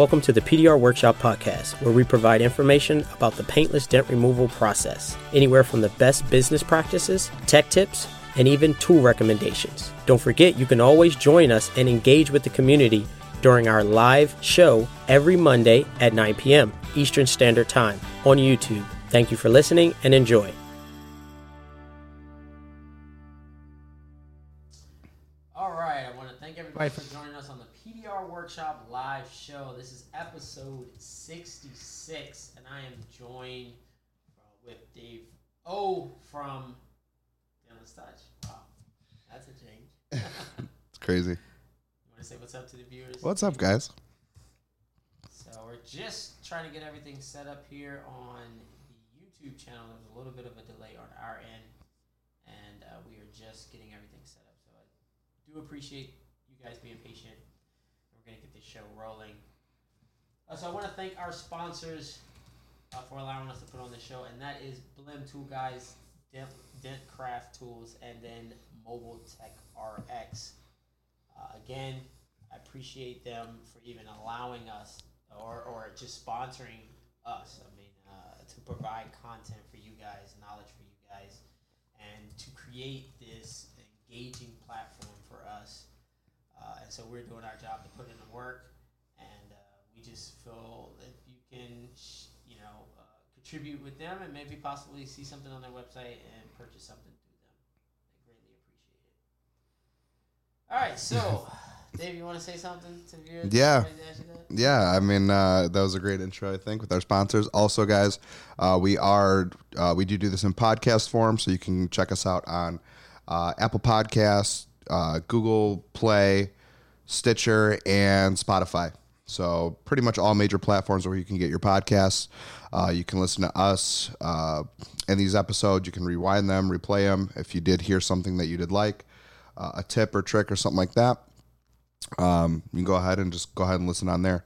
Welcome to the PDR Workshop Podcast, where we provide information about the paintless dent removal process, anywhere from the best business practices, tech tips, and even tool recommendations. Don't forget, you can always join us and engage with the community during our live show every Monday at 9 p.m. Eastern Standard Time on YouTube. Thank you for listening and enjoy. All right, I want to thank everybody for joining us on the PDR Workshop live show. This is episode 66, and I am joined with Dave O from Dentless Touch. Wow, that's a change. It's crazy. You want to say what's up to the viewers? What's up, guys? So we're just trying to get everything set up here on the YouTube channel. There's a little bit of a delay on our end, and uh, we are just getting everything set up. So I do appreciate you guys being patient. We're gonna get this show rolling. Uh, so I want to thank our sponsors uh, for allowing us to put on the show, and that is Blim Tool Guys, Dent, Dent Craft Tools, and then Mobile Tech RX. Uh, again, I appreciate them for even allowing us or, or just sponsoring us. I mean, uh, to provide content for you guys, knowledge for you guys, and to create this engaging platform for us. Uh, and so we're doing our job to put in the work, and uh, we just feel if you can, sh- you know, uh, contribute with them and maybe possibly see something on their website and purchase something through them. They greatly appreciate it. All right, so Dave, you want to say something to viewers? Yeah. To ask you that? Yeah, I mean uh, that was a great intro, I think, with our sponsors. Also, guys, uh, we are uh, we do do this in podcast form, so you can check us out on uh, Apple Podcasts, uh, Google Play, Stitcher, and Spotify. So pretty much all major platforms where you can get your podcasts. Uh, you can listen to us uh, in these episodes. You can rewind them, replay them. If you did hear something that you did like, uh, a tip or trick or something like that, um, you can go ahead and just go ahead and listen on there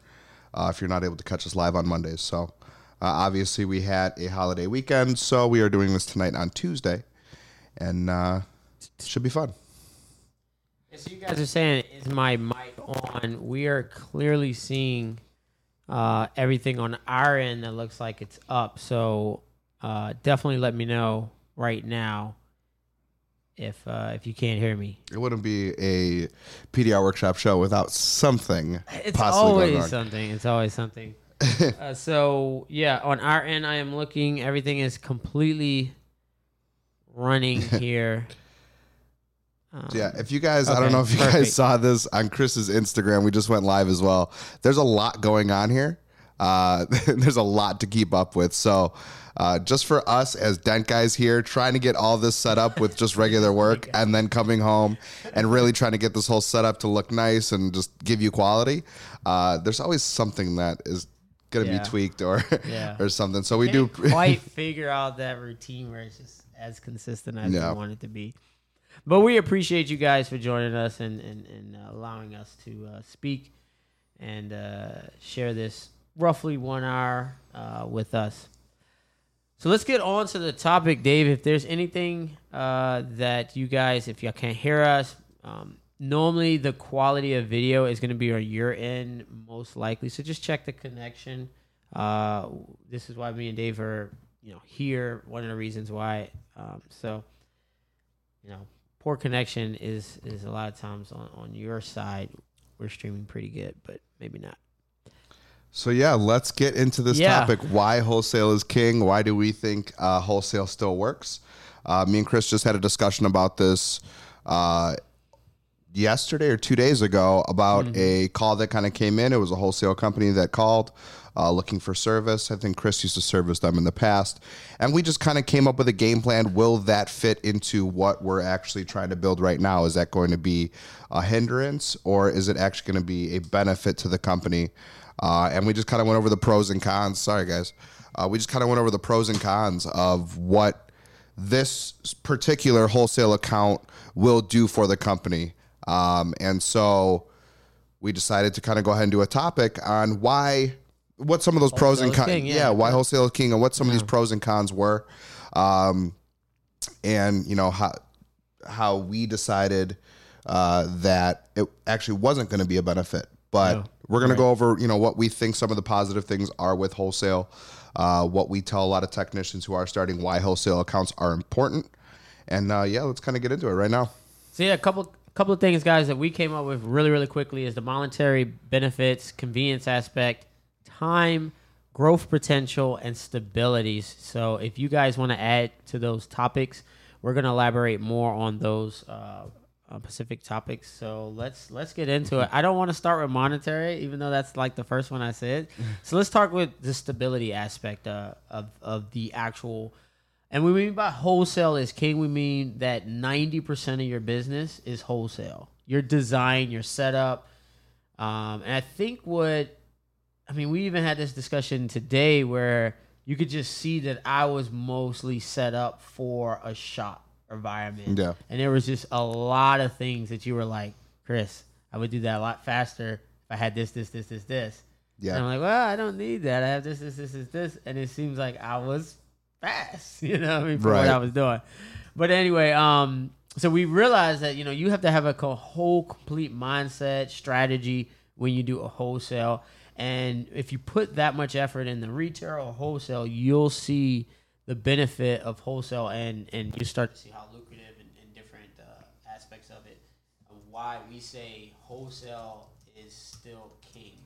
uh, if you're not able to catch us live on Mondays. So, uh, obviously, we had a holiday weekend, so we are doing this tonight on Tuesday, and uh, should be fun. So you guys are saying, is my mic on? We are clearly seeing uh, everything on our end that looks like it's up. So uh, definitely let me know right now if uh, if you can't hear me. It wouldn't be a PDR workshop show without something It's possibly going always something. It's always something. uh, so yeah, on our end, I am looking. Everything is completely running here. Um, Yeah, if you guys, I don't know if you perfect. guys saw this on Chris's Instagram. We just went live as well. There's a lot going on here. Uh, there's a lot to keep up with. So, uh, just for us as dent guys here, trying to get all this set up with just regular work, and then coming home and really trying to get this whole setup to look nice and just give you quality. Uh, there's always something that is going to Yeah. be tweaked or Yeah. or something. So we do. Can't quite figure out that routine where it's just as consistent as Yeah. we want it to be. But we appreciate you guys for joining us and and, and uh, allowing us to uh, speak and uh, share this roughly one hour uh, with us. So let's get on to the topic, Dave. If there's anything uh, that you guys, if y'all can't hear us, um, normally the quality of video is going to be on your end, most likely. So just check the connection. Uh, this is why me and Dave are, you know, here. One of the reasons why. Um, so, you know, poor connection is is a lot of times on on your side. We're streaming pretty good, but maybe not. So yeah, let's get into this Yeah. topic. Why wholesale is king? Why do we think uh, wholesale still works? Uh, me and Chris just had a discussion about this uh, yesterday or two days ago about a call that kind of came in. It was a wholesale company that called. Uh, looking for service. I think Chris used to service them in the past. And we just kind of came up with a game plan. Will that fit into what we're actually trying to build right now? Is that going to be a hindrance or is it actually going to be a benefit to the company? Uh, and we just kind of went over the pros and cons. Sorry, guys. Uh, we just kind of went over the pros and cons of what this particular wholesale account will do for the company. Um, and so we decided to kind of go ahead and do a topic on why, what some of those pros and cons, king, yeah. yeah. why wholesale king and what some of these pros and cons were. Um, and you know, how, how we decided, uh, that it actually wasn't going to be a benefit but Yeah. we're gonna go over you know what we think some of the positive things are with wholesale. Uh, what we tell a lot of technicians who are starting why wholesale accounts are important, and uh, yeah, let's kind of get into it right now. So yeah, a couple couple of things, guys, that we came up with really really quickly is the monetary benefits, convenience aspect, time, growth potential, and stabilities. So if you guys want to add to those topics, we're gonna elaborate more on those. Uh, uh, Pacific topics, so let's let's get into it. I don't want to start with monetary, even though that's like the first one I said. So let's talk with the stability aspect uh, of of the actual and we mean by wholesale is king, we mean that 90% of your business is wholesale. Your design, your setup. Um, and I think what, I mean, we even had this discussion today where you could just see that I was mostly set up for a shop environment. Yeah. And there was just a lot of things that you were like, Chris, I would do that a lot faster if I had this, this, this, this, this. Yeah. And I'm like, well, I don't need that. I have this, this, this, this, this. And it seems like I was fast, you know, what I mean, for Right. what I was doing. But anyway, um, so we realized that you know you have to have a co- whole complete mindset strategy when you do a wholesale, and if you put that much effort in the retail or wholesale, you'll see the benefit of wholesale, and and you start to see how lucrative and, and different uh, aspects of it, and why we say wholesale is still king.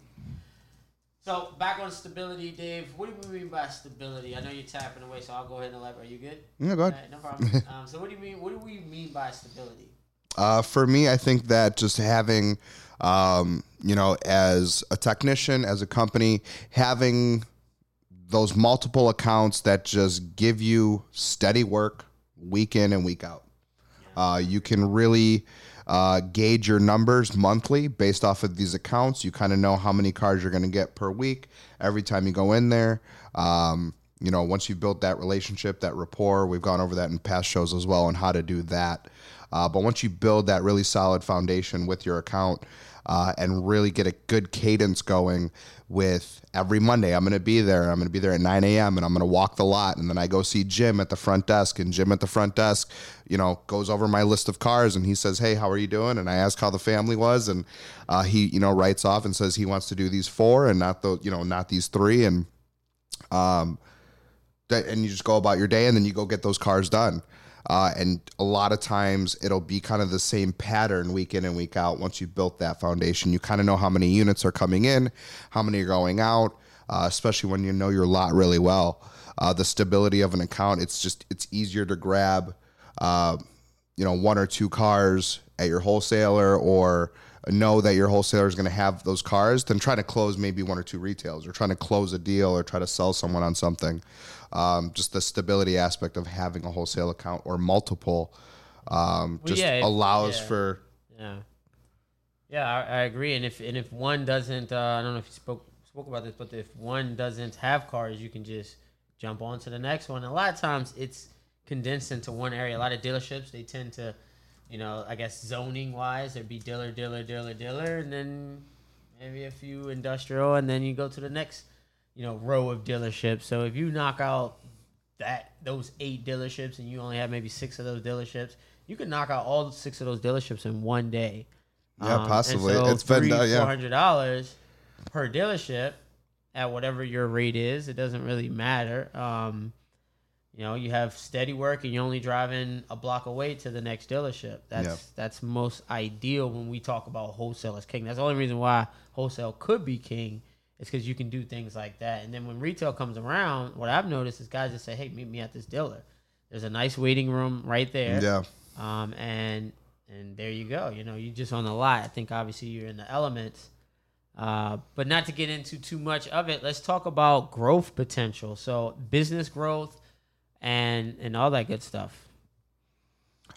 So back on stability, Dave. What do we mean by stability? I know you're tapping away, so I'll go ahead and elaborate. Are you good? Yeah, go ahead. Right, no problem. um, so what do you mean? What do we mean by stability? Uh, for me, I think that just having, um, you know, as a technician, as a company, having those multiple accounts that just give you steady work week in and week out. Uh, you can really uh, gauge your numbers monthly based off of these accounts. You kind of know how many cars you're going to get per week every time you go in there. Um, you know, once you've built that relationship, that rapport, we've gone over that in past shows as well on how to do that. Uh, but once you build that really solid foundation with your account uh, and really get a good cadence going with every Monday, I'm going to be there. I'm going to be there at 9 a.m. and I'm going to walk the lot. And then I go see Jim at the front desk. And Jim at the front desk, you know, goes over my list of cars and he says, Hey, how are you doing? And I ask how the family was. And uh, he, you know, writes off and says he wants to do these four and not the, you know, not these three. And, um, and you just go about your day and then you go get those cars done. Uh, and a lot of times it'll be kind of the same pattern week in and week out. Once you've built that foundation, you kind of know how many units are coming in, how many are going out, uh, especially when you know your lot really well. Uh, the stability of an account, it's just, it's easier to grab, uh, you know, one or two cars at your wholesaler or know that your wholesaler is going to have those cars than trying to close maybe one or two retails or trying to close a deal or try to sell someone on something. Um, just the stability aspect of having a wholesale account or multiple um, Well, just yeah, allows yeah. for Yeah, yeah, I, I agree. And if and if one doesn't, uh, I don't know if you spoke spoke about this, but if one doesn't have cars, you can just jump on to the next one. a lot of times, it's condensed into one area. A lot of dealerships they tend to, you know, I guess zoning wise, there'd be dealer, dealer, dealer, dealer, and then maybe a few industrial, and then you go to the next, you know, row of dealerships. So if you knock out that those eight dealerships and you only have maybe six of those dealerships, you can knock out all six of those dealerships in one day. Yeah, possibly. And so It's been three, done, yeah. four hundred dollars per dealership at whatever your rate is. It doesn't really matter. Um, you know, you have steady work and you're only driving a block away to the next dealership. That's Yeah. that's most ideal when we talk about wholesale as king. That's the only reason why wholesale could be king is because you can do things like that. And then when retail comes around, what I've noticed is guys just say, "Hey, meet me at this dealer." There's a nice waiting room right there. yeah Um, and and there you go. You know, you just on the lot. I think obviously you're in the elements. Uh, but not to get into too much of it, let's talk about growth potential. So business growth and and all that good stuff.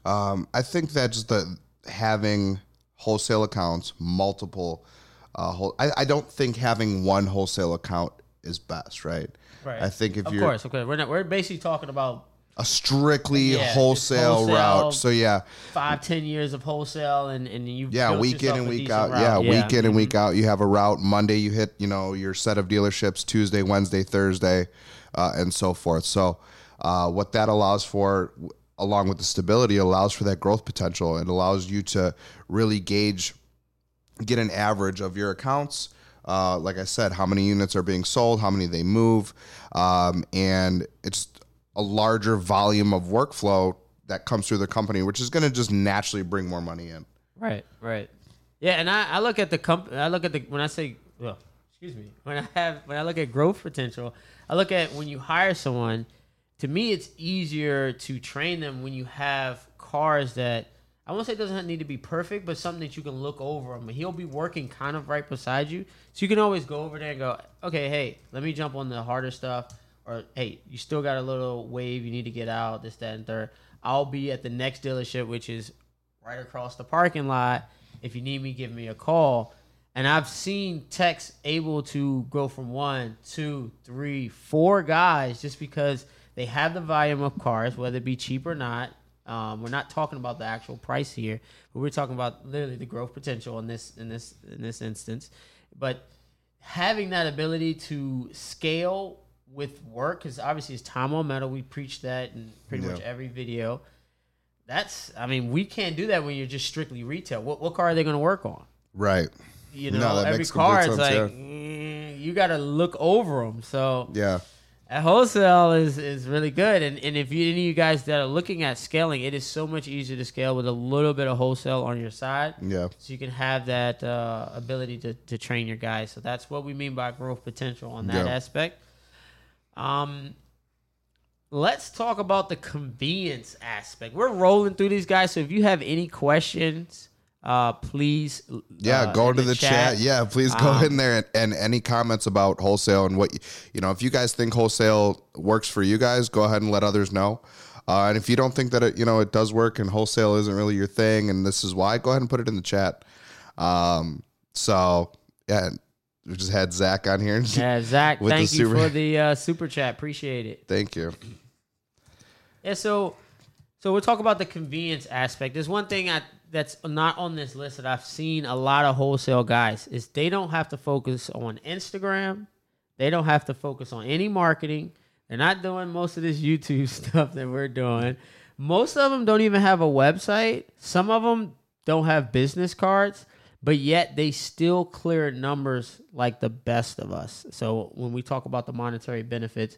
Um, I think that just the having wholesale accounts, multiple. Uh, whole, I, I don't think having one wholesale account is best, right? Right. I think if of you're course, okay. We're not, we're basically talking about a strictly Yeah, wholesale, wholesale. route, so yeah, five, ten years of wholesale, and and you yeah, week in and week out, yeah, week in and week out. You have a route. Monday, you hit, you know, your set of dealerships. Tuesday, Wednesday, Thursday, uh, and so forth. So, uh, what that allows for, along with the stability, allows for that growth potential. It allows you to really gauge get an average of your accounts. Uh, like I said, how many units are being sold, how many they move, um, and it's a larger volume of workflow that comes through the company, which is going to just naturally bring more money in. Right, right. Yeah, and I, I look at the company. I look at the when I say, well, excuse me, when I have when I look at growth potential, I look at when you hire someone. To me, it's easier to train them when you have cars that I won't say it doesn't need to be perfect, but something that you can look over him. He'll be working kind of right beside you, so you can always go over there and go, okay, hey, let me jump on the harder stuff, or hey, you still got a little wave you need to get out, this, that, and third. I'll be at the next dealership, which is right across the parking lot. If you need me, give me a call. And I've seen techs able to go from one, two, three, four guys just because they have the volume of cars, whether it be cheap or not. Um, we're not talking about the actual price here, but we're talking about literally the growth potential in this in this in this instance. But having that ability to scale with work, because obviously it's time on metal. We preach that in pretty Yeah. much every video. That's, I mean, we can't do that when you're just strictly retail. What what car are they going to work on? Right. You know, that every car is like mm, you got to look over them. So Yeah. At wholesale is is really good. And and if you, any of you guys that are looking at scaling, it is so much easier to scale with a little bit of wholesale on your side. Yeah. So you can have that uh, ability to, to train your guys. So that's what we mean by growth potential on that Yeah. aspect. Um, let's talk about the convenience aspect. We're rolling through these guys. So if you have any questions, uh, please. Yeah, uh, go to the, chat. Yeah, please go Um, in there and, and any comments about wholesale and what you, you know. If you guys think wholesale works for you guys, go ahead and let others know. Uh, and if you don't think that it, you know, it does work and wholesale isn't really your thing, and this is why, go ahead and put it in the chat. Um, so yeah, we just had Zach on here. Yeah, Zach, thank you super- for the uh, super chat. Appreciate it. Thank you. Yeah, so so we'll talk about the convenience aspect. There's one thing I, that's not on this list that I've seen a lot of wholesale guys is they don't have to focus on Instagram. They don't have to focus on any marketing. They're not doing most of this YouTube stuff that we're doing. Most of them don't even have a website. Some of them don't have business cards, but yet they still clear numbers like the best of us. So when we talk about the monetary benefits,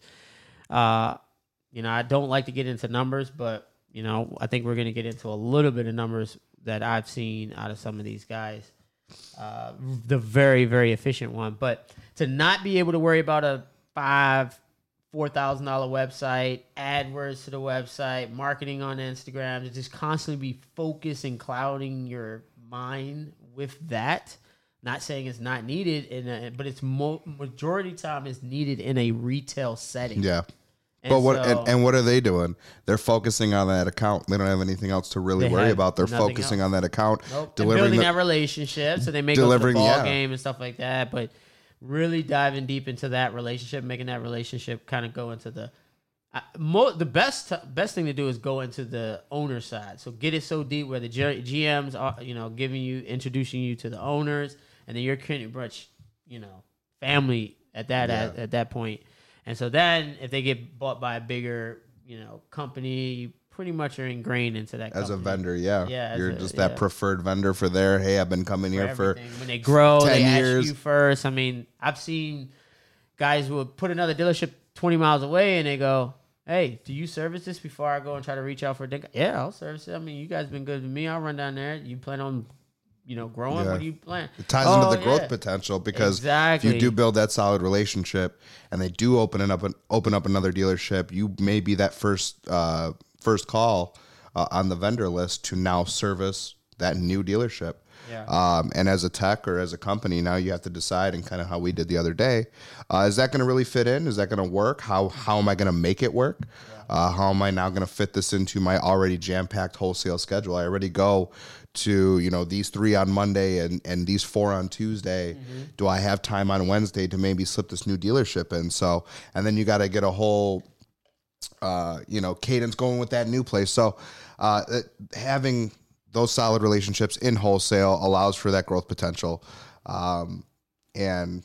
uh, you know, I don't like to get into numbers, but you know, I think we're going to get into a little bit of numbers that I've seen out of some of these guys. Uh, the very, very efficient one, but to not be able to worry about a five, four thousand dollar website, AdWords to the website, marketing on Instagram, to just constantly be focused and clouding your mind with that. Not saying it's not needed, in a, but it's mo- majority time is needed in a retail setting. Yeah. And But what so- and, and what are they doing? They're focusing on that account. They don't have anything else to really worry about. They're focusing else. on that account, Nope. Delivering building the, that relationship, so they make to the ball yeah. game and stuff like that. But really diving deep into that relationship, making that relationship kind of go into the I mo- the best best thing to do is go into the owner side. So get it so deep where the G- GMs are, you know, giving you introducing you to the owners, and then you're pretty much, you know, family at that at, at that point. And so then if they get bought by a bigger, you know, company, you pretty much are ingrained into that as a vendor. Yeah, Yeah, you're a- just yeah. that preferred vendor for their. Hey, I've been coming here for when they grow, 10 they years. ask you first. I mean, I've seen guys who would put another dealership 20 miles away and they go, Hey, do you service this before I go and try to reach out for a dick? Yeah, I'll service it. I mean, you guys been good to me. I'll run down there. You plan on, you know, growing? Yeah. What do you plan? It ties Oh, into the growth yeah. potential because if you do build that solid relationship and they do open it up and open up another dealership, you may be that first uh, first call uh, on the vendor list to now service that new dealership. Yeah. Um, and as a tech or as a company, now you have to decide, and kind of how we did the other day, uh, is that going to really fit in? Is that going to work? How how am I going to make it work? Uh, how am I now going to fit this into my already jam packed wholesale schedule? I already go to you know these three on Monday and and these four on Tuesday. Do I have time on Wednesday to maybe slip this new dealership in? So and then you got to get a whole uh, you know, cadence going with that new place. So, uh, having those solid relationships in wholesale allows for that growth potential. Um, and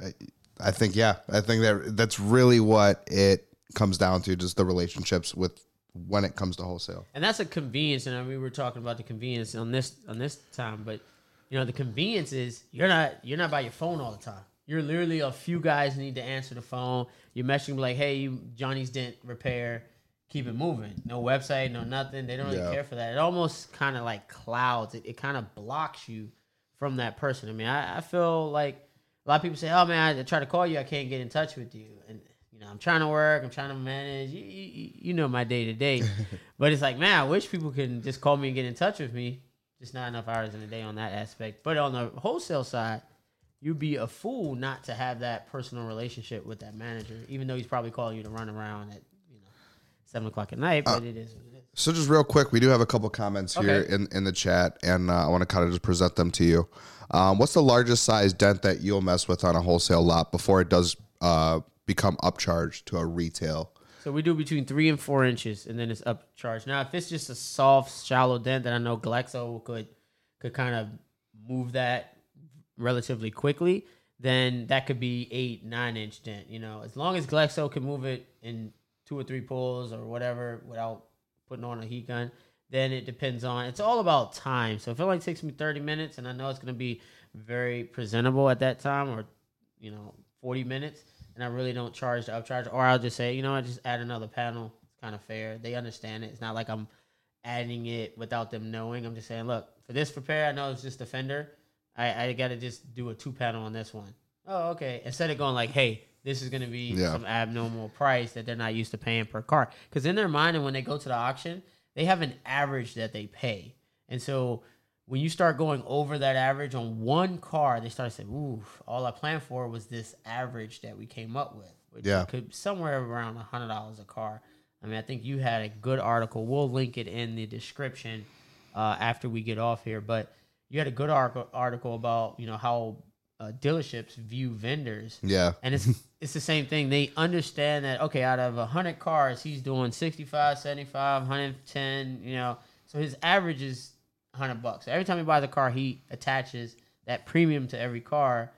I, I think, yeah, I think that that's really what it comes down to, just the relationships with when it comes to wholesale. and that's a convenience. And I mean, we were talking about the convenience on this on this time, but you know, the convenience is you're not you're not by your phone all the time. You're literally a few guys need to answer the phone. You're messaging like, hey, you Johnny's dent repair. Keep it moving. No website, no nothing. They don't really Yeah. care for that. It almost kind of like clouds. It, it kind of blocks you from that person. I mean, I, I feel like a lot of people say, "Oh man, I try to call you, I can't get in touch with you," and you know, I'm trying to work, I'm trying to manage. You, you, you know my day to day, but it's like, man, I wish people can just call me and get in touch with me. Just not enough hours in a day on that aspect. But on the wholesale side, you'd be a fool not to have that personal relationship with that manager, even though he's probably calling you to run around at you know seven o'clock at night. But it, is it is. So just real quick, we do have a couple comments here Okay. in, in the chat, and uh, I want to kind of just present them to you. Um, what's the largest size dent that you'll mess with on a wholesale lot before it does uh, become upcharged to a retail? So we do between three and four inches, and then it's upcharged. Now, if it's just a soft, shallow dent, then I know Glexo could could kind of move that relatively quickly. Then that could be eight, nine inch dent. You know, as long as Glexo can move it in two or three pulls or whatever without putting on a heat gun, then it depends on. It's all about time. So if it only takes me thirty minutes, and I know it's going to be very presentable at that time, or you know, forty minutes, and I really don't charge the upcharge, or I'll just say, you know, I just add another panel. It's kind of fair. They understand it. It's not like I'm adding it without them knowing. I'm just saying, look, for this repair, I know it's just a fender. I, I got to just do a two panel on this one. Oh, okay. Instead of going like, hey, this is going to be Yeah. some abnormal price that they're not used to paying per car. Because in their mind, and when they go to the auction, they have an average that they pay. And so when you start going over that average on one car, they start saying, ooh, all I planned for was this average that we came up with. Which Yeah. could somewhere around a hundred dollars a car. I mean, I think you had a good article. We'll link it in the description uh, after we get off here. But you had a good article article about you know how uh, dealerships view vendors, Yeah. and it's it's the same thing. They understand that okay, out of hundred cars, he's doing 65, 75, 110. You know, so his average is hundred bucks. So every time he buys a car, he attaches that premium to every car.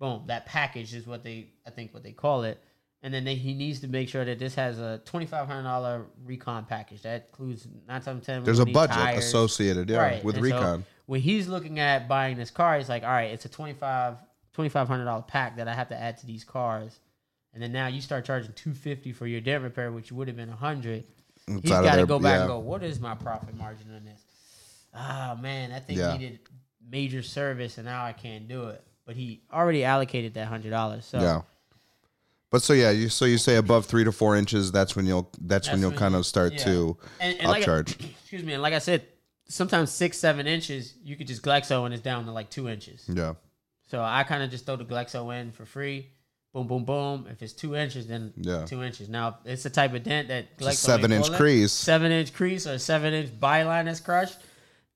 Boom, that package is what they I think what they call it. And then they, he needs to make sure that this has a twenty five hundred dollar recon package that includes nine times ten. There's a budget tires. associated, yeah, Right, with and so recon. when he's looking at buying this car, he's like, all right, it's a 25 $2,500 pack that I have to add to these cars. And then now you start charging 250 for your dent repair, which would have been 100 It's He's got to go back yeah. and go, what is my profit margin on this? Ah, man, that thing Yeah. needed major service, and now I can't do it. But he already allocated that $100. So Yeah. But so yeah, you so you say above three to four inches. That's when you'll. That's, when you'll when kind you- of start yeah. to and, and like I- upcharge. excuse me, and like I said, sometimes six, seven inches, you could just Glexo and it's down to like two inches. yeah. So I kind of just throw the Glexo in for free. Boom, boom, boom. If it's two inches, then Yeah. two inches. Now it's the type of dent that Glexo seven inch crease. seven inch crease or seven inch byline that's crushed.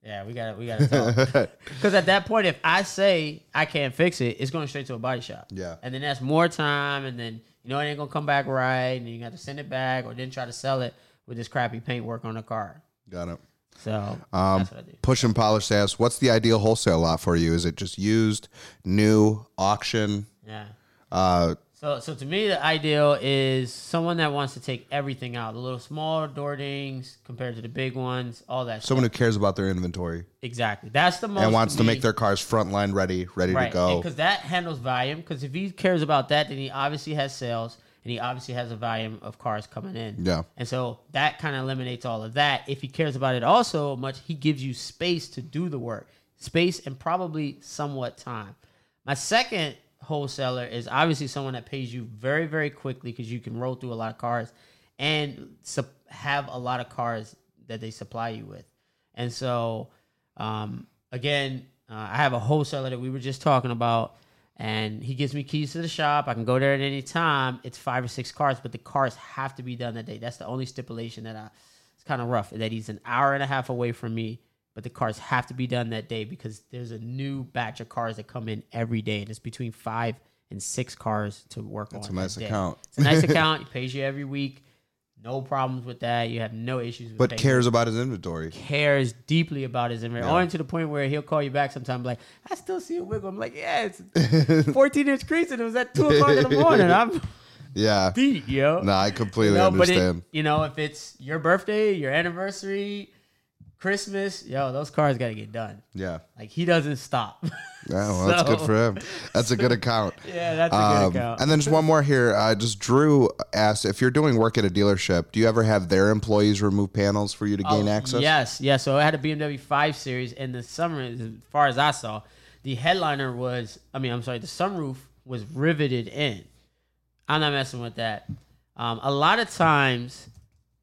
Yeah, we got to we got to talk. Because at that point, if I say I can't fix it, it's going straight to a body shop. Yeah. and then that's more time, and then you know it ain't gonna come back right, and you got to send it back, or then try to sell it with this crappy paint work on the car. Got it. So Um, that's what I do. Push and polish asks, what's the ideal wholesale lot for you? Is it just used, new, auction? Yeah. Uh, So, so to me, the ideal is someone that wants to take everything out, the little small door dings compared to the big ones, all that. someone stuff. who cares about their inventory exactly. That's the most and wants to me- make their cars frontline ready, ready right to go. because that handles volume. Because if he cares about that, then he obviously has sales and he obviously has a volume of cars coming in. Yeah. And so that kind of eliminates all of that. If he cares about it also much, he gives you space to do the work, space and probably somewhat time. My second wholesaler is obviously someone that pays you very, very quickly because you can roll through a lot of cars and have a lot of cars that they supply you with. And so, um, again, uh, I have a wholesaler that we were just talking about, and he gives me keys to the shop. I can go there at any time. It's five or six cars, but the cars have to be done that day. That's the only stipulation that I. It's kind of rough that he's an hour and a half away from me, but the cars have to be done that day because there's a new batch of cars that come in every day, and it's between five and six cars to work on. It's a nice account. It's a nice account. He pays you every week. No problems with that. You have no issues. With but paying cares about his inventory. cares deeply about his inventory, Yeah. only to the point where he'll call you back sometime like, I still see a wiggle. I'm like, yeah, it's 14 inch crease and it was at 2 o'clock in the morning. I'm Yeah. beat, yo. No, I completely You know, but it- understand. you know, if it's your birthday, your anniversary, Christmas, yo, those cars got to get done. Yeah. Like he doesn't stop. Yeah, well, that's good for him. That's a good account. yeah, that's a Um, good account. and then just one more here. Uh, just Drew asked if you're doing work at a dealership, do you ever have their employees remove panels for you to gain Oh, access? Yes, yes. So I had a BMW 5 Series in the summer. As far as I saw, the headliner was, I mean, I'm sorry, the sunroof was riveted in. I'm not messing with that. Um, a lot of times,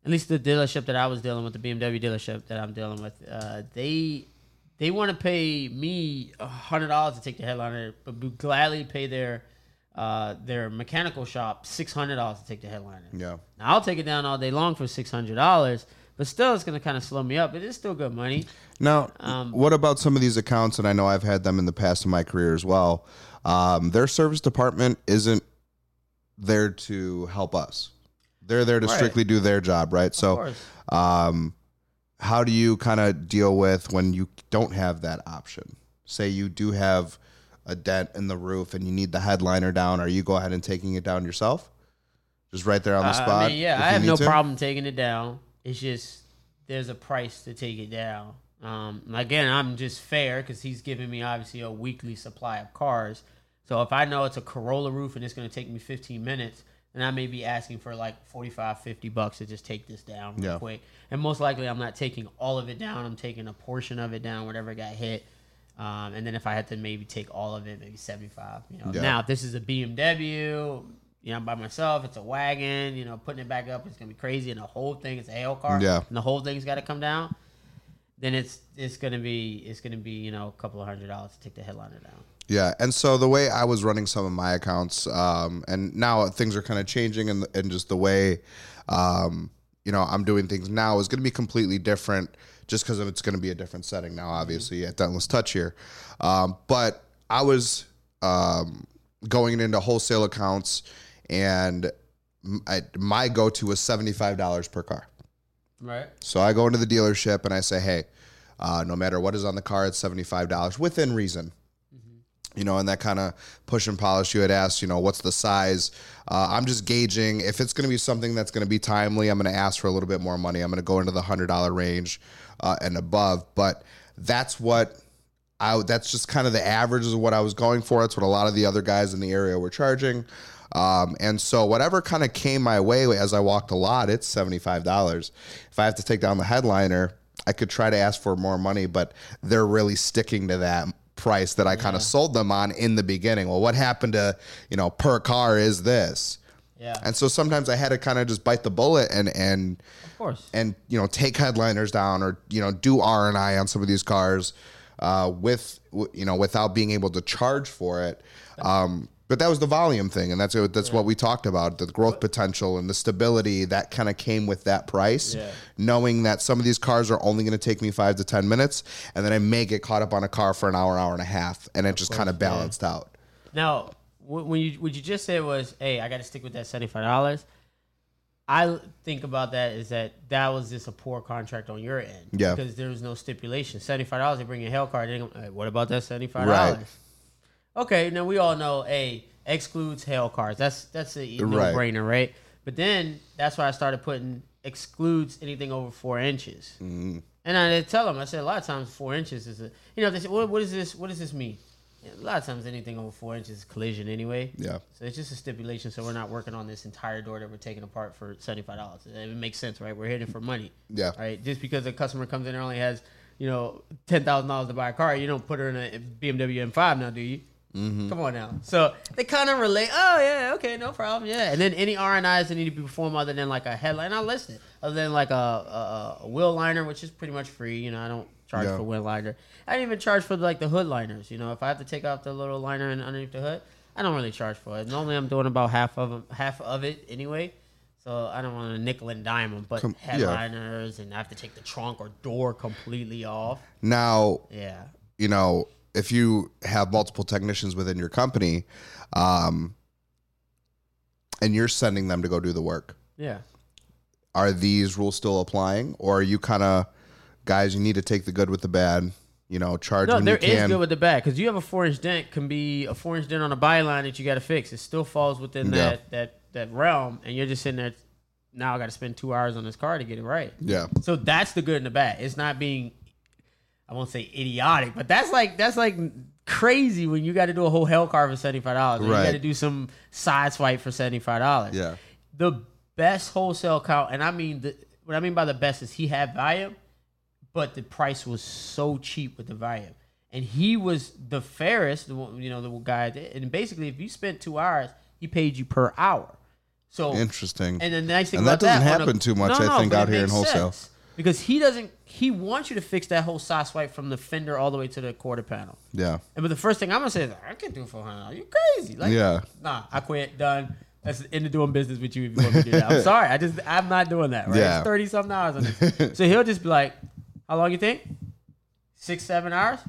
at least the dealership that I was dealing with, the BMW dealership that I'm dealing with, uh, they they want to pay me a hundred dollars to take the headliner, but would gladly pay their uh, their mechanical shop six hundred dollars to take the headliner. Yeah. Now, I'll take it down all day long for six hundred dollars, but still, it's going to kind of slow me up. But it's still good money. Now, Um, what about some of these accounts? And I know I've had them in the past in my career as well. Um, their service department isn't there to help us. They're there to Right. strictly do their job, right? Of so, um, how do you kind of deal with when you don't have that option? Say you do have a dent in the roof and you need the headliner down. Are you go ahead and taking it down yourself? Just right there on the Uh, spot. I mean, yeah, I have no to? problem taking it down. It's just there's a price to take it down. Um, again, I'm just fair because he's giving me obviously a weekly supply of cars. So if I know it's a Corolla roof and it's going to take me 15 minutes, then I may be asking for like 45, 50 bucks to just take this down real Yeah. quick. And most likely, I'm not taking all of it down. I'm taking a portion of it down, whatever got hit. Um, and then if I had to maybe take all of it, maybe 75. You know, Yeah. now if this is a BMW, you know, I'm by myself. It's a wagon. You know, putting it back up is gonna be crazy, and the whole thing is a hail car. Yeah. and the whole thing's got to come down. Then it's it's gonna be it's gonna be you know a couple of hundred dollars to take the headliner down. Yeah, and so the way I was running some of my accounts, um, and now things are kind of changing, and and just the way, um, you know, I'm doing things now is going to be completely different, just because it's going to be a different setting now, obviously at Dentless Touch here. Um, but I was um, going into wholesale accounts, and I, my go-to was seventy five dollars per car. Right. So I go into the dealership and I say, hey, uh, no matter what is on the car, it's $75 within reason. You know, and that kind of push and polish you had asked, you know, what's the size? Uh, I'm just gauging if it's going to be something that's going to be timely. I'm going to ask for a little bit more money. I'm going to go into the hundred dollar range uh, and above. But that's what I. That's just kind of the averages of what I was going for. That's what a lot of the other guys in the area were charging. Um, and so whatever kind of came my way as I walked a lot, it's seventy five dollars. If I have to take down the headliner, I could try to ask for more money, but they're really sticking to that price that I kind of sold them on in the beginning. Well, what happened to you know per car is this, Yeah. and so sometimes I had to kind of just bite the bullet and and of course. and you know take headliners down or you know do R and I on some of these cars uh, with w- you know without being able to charge for it. Um, but that was the volume thing, and that's that's what we talked about the growth potential and the stability that kind of came with that price. Yeah. Knowing that some of these cars are only going to take me five to ten minutes, and then I may get caught up on a car for an hour, hour and a half, and it just kind of course, yeah. balanced out. Now, wh- when you what you just said was, "Hey, I got to stick with that seventy five dollars." I think about that is that that was just a poor contract on your end, Yeah. because there was no stipulation. Seventy five dollars, they bring a hell card. They what about that seventy five dollars? Right. Okay, now we all know, hey, excludes hail cars. That's that's a no Right. brainer, right? But then that's why I started putting excludes anything over four inches. Mm-hmm. And I did tell them, I said a lot of times four inches is a, you know, they said, what, what is this? What does this mean? A lot of times anything over four inches is collision anyway. Yeah. So it's just a stipulation. So we're not working on this entire door that we're taking apart for seventy five dollars. It makes sense, right? We're hitting for money. Yeah. Right. Just because a customer comes in and only has, you know, ten thousand dollars to buy a car, you don't put her in a BMW M5 now, do you? Mm-hmm. Come on now. So they kind of relate. Oh yeah, okay, no problem. Yeah. And then any R and I's that need to be performed other than like a headline, I'll list it. Other than like a, a, a wheel liner, which is pretty much free. You know, I don't charge Yeah. for wheel liner. I didn't even charge for like the hood liners. You know, if I have to take off the little liner and underneath the hood, I don't really charge for it. Normally, I'm doing about half of 'em- half of it anyway. So I don't want to nickel and dime them, but Com- yeah. headliners and I have to take the trunk or door completely off. Now, Yeah. you know, if you have multiple technicians within your company, um, and you're sending them to go do the work, Yeah. are these rules still applying, or are you kind of guys? You need to take the good with the bad. You know, charge No, when there you is can. good with the bad because you have a four inch dent can be a four inch dent on a byline that you got to fix. It still falls within Yeah. that that that realm, and you're just sitting there now I got to spend two hours on this car to get it right. Yeah. So that's the good and the bad. It's not being, I won't say idiotic, but that's like that's like crazy when you got to do a whole hell car for seventy five dollars. You got to do some side swipe for seventy five dollars. Yeah. The best wholesale count, and I mean the what I mean by the best is he had volume, but the price was so cheap with the volume, and he was the fairest, the you know, the guy. that- And basically, if you spent two hours, he paid you per hour. So Interesting. and the nice thing And about that doesn't a- happen too much, I think, out here in wholesale. sense. Because he doesn't. He wants you to fix that whole side swipe from the fender all the way to the quarter panel. yeah. And but the first thing I'm gonna say is, I can't do four hundred. You crazy? Like, Yeah. Nah, I quit. Done. That's the end of doing business with you if you want me to do that. I'm sorry. I just I'm not doing that. Right? Yeah. It's thirty something hours on this. so he'll just be like, "How long you think? Six, seven hours?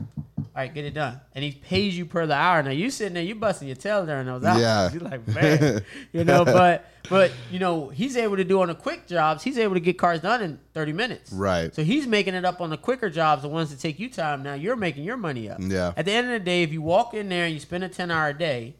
All right, get it done." And he pays you per the hour. Now you sitting there, you busting your tail during those hours. Yeah. You're like, man, you know. But but you know, he's able to do on the quick jobs. He's able to get cars done in thirty minutes. Right. So he's making it up on the quicker jobs, the ones that take you time. Now you're making your money up. Yeah. At the end of the day, if you walk in there and you spend a ten hour day,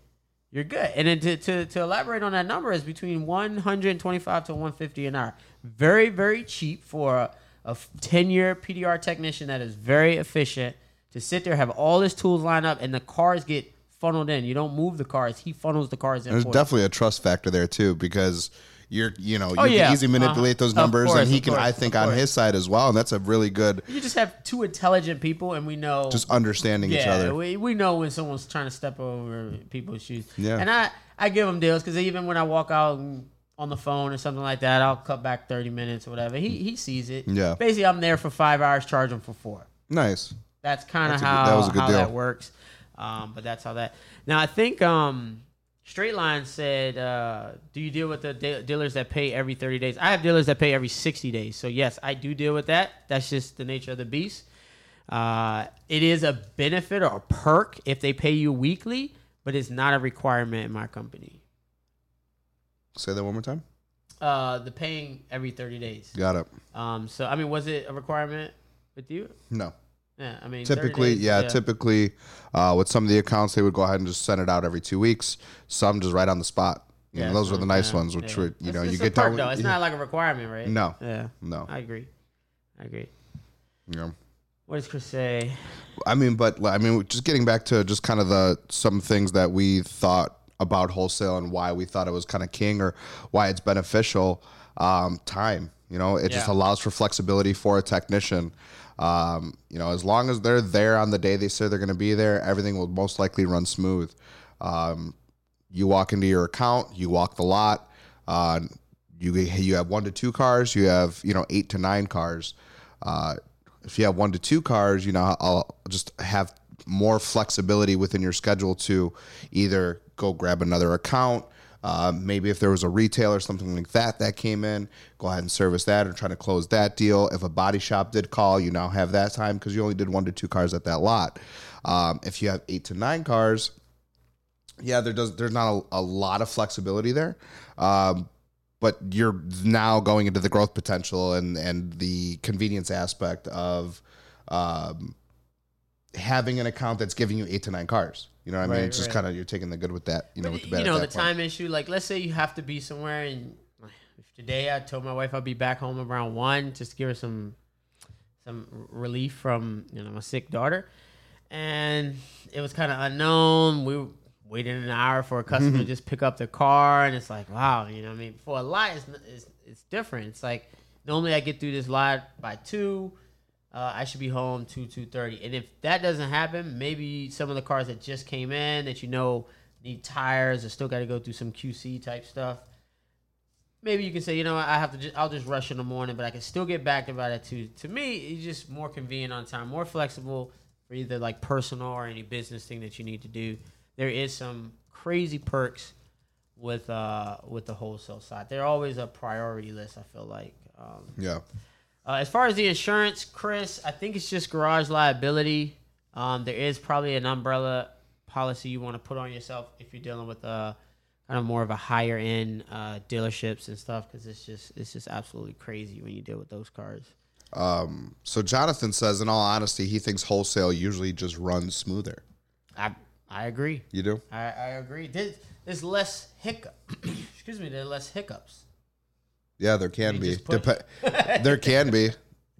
you're good. And then to, to, to elaborate on that number is between 125 to 150 an hour. Very, very cheap for a, a 10 year PDR technician that is very efficient to sit there, have all his tools lined up, and the cars get funneled in. You don't move the cars, he funnels the cars in. There's definitely a trust factor there too because you're you know you Oh, yeah. can easily manipulate Uh-huh. those numbers course, and he can I think on his side as well and that's a really good You just have two intelligent people, and we know just understanding each other. we, we know when someone's trying to step over people's shoes. Yeah. And I, I give him deals because even when I walk out and- on the phone or something like that, I'll cut back 30 minutes or whatever. He, he sees it. Yeah. Basically, I'm there for five hours, charge him for four. Nice. That's kind of That's a good- how, that was a good how deal. that works. Um, but that's how that. Now, I think um, Straight Line said, uh, Do you deal with the de- dealers that pay every 30 days? I have dealers that pay every 60 days. So, yes, I do deal with that. That's just the nature of the beast. Uh, it is a benefit or a perk if they pay you weekly, but it's not a requirement in my company. Say that one more time. Uh, the paying every 30 days. Got it. Um, so, I mean, was it a requirement with you? No. Yeah, I mean, Typically, days, yeah, typically uh, with some of the accounts they would go ahead and just send it out every two weeks. Some just right on the spot. You know, Yeah, those were the nice yeah, ones, which yeah. were you know it's you get down. though. It's not like a requirement, right? No. Yeah, no. I agree. I agree. Know. What does Chris say? I mean, but I mean, just getting back to just kind of the some things that we thought about wholesale and why we thought it was kind of king or why it's beneficial. Um, time, you know, it just allows for flexibility for a technician. Um, you know, as long as they're there on the day they say they're going to be there, everything will most likely run smooth. Um, you walk into your account, you walk the lot. Uh, you you have one to two cars, you have you know eight to nine cars. Uh, if you have one to two cars, you know I'll just have more flexibility within your schedule to either go grab another account. Uh, maybe if there was a retail or something like that that came in, go ahead and service that or try to close that deal. If a body shop did call, you now have that time because you only did one to two cars at that lot. Um, if you have eight to nine cars, yeah, there does. There's not a, a lot of flexibility there, um, but you're now going into the growth potential and and the convenience aspect of um, having an account that's giving you eight to nine cars. You know what I mean? Right, It's just right. kind of you're taking the good with that. You know, with the bad. you at know the point. time issue. Like, let's say you have to be somewhere, and if today I told my wife I'd be back home around one, just to give her some some relief from you know my sick daughter, and it was kind of unknown. We were waiting an hour for a customer to just pick up their car, and it's like, wow, you know, what I mean, for a lot, it's, it's it's different. It's like normally I get through this lot by two. Uh, I should be home two two thirty, and if that doesn't happen, maybe some of the cars that just came in that you know need tires or still got to go through some QC type stuff. Maybe you can say, you know, I have to. Just, I'll just rush in the morning, but I can still get back about it two. To me, it's just more convenient on time, more flexible for either like personal or any business thing that you need to do. There is some crazy perks with uh with the wholesale side. They're always a priority list. I feel like. Um, Yeah. Uh, as far as the insurance, Chris, I think it's just garage liability. Um, there is probably an umbrella policy you want to put on yourself if you're dealing with uh, kind of more of a higher end uh, dealerships and stuff because it's just it's just absolutely crazy when you deal with those cars. Um, so Jonathan says, in all honesty, he thinks wholesale usually just runs smoother. I I agree. You do? I, I agree. There's, there's less hiccup. Excuse me. There's less hiccups. Yeah, there can be. Depe- there can be.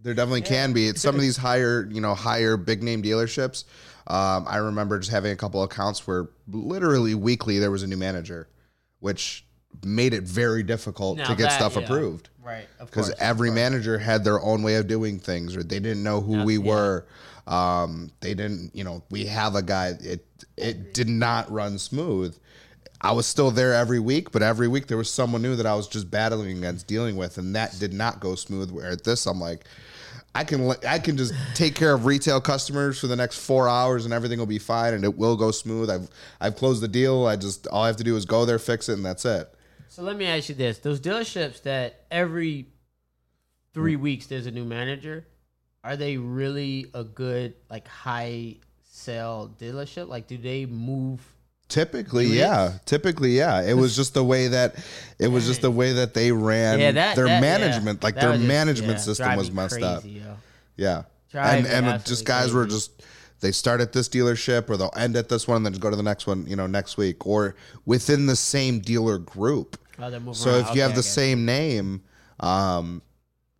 There definitely can be. It's some of these higher, you know, higher big name dealerships. Um, I remember just having a couple accounts where literally weekly there was a new manager, which made it very difficult Now to get that- stuff yeah. approved Right. Of because every manager had their own way of doing things, or they didn't know who we yeah. were. Um, they didn't, you know, we have a guy. It it did not run smooth. I was still there every week, but every week there was someone new that I was just battling against, dealing with, and that did not go smooth. Where at this, I'm like, I can I can just take care of retail customers for the next four hours, and everything will be fine, and it will go smooth. I've I've closed the deal. I just all I have to do is go there, fix it, and that's it. So let me ask you this: those dealerships that every three weeks there's a new manager, are they really a good like high sell dealership? Like, do they move? Typically, yeah. Typically, yeah. It was just the way that it was just the way that they ran Yeah, that their that- yeah. management. Like That their just- management yeah, system was me messed up. crazy, yo. Yeah. Drive and and just guys were just they start at this dealership or they'll end at this one and then just go to the next one, you know, next week or within the same dealer group. Oh, So around. if you have the I get it. same name um,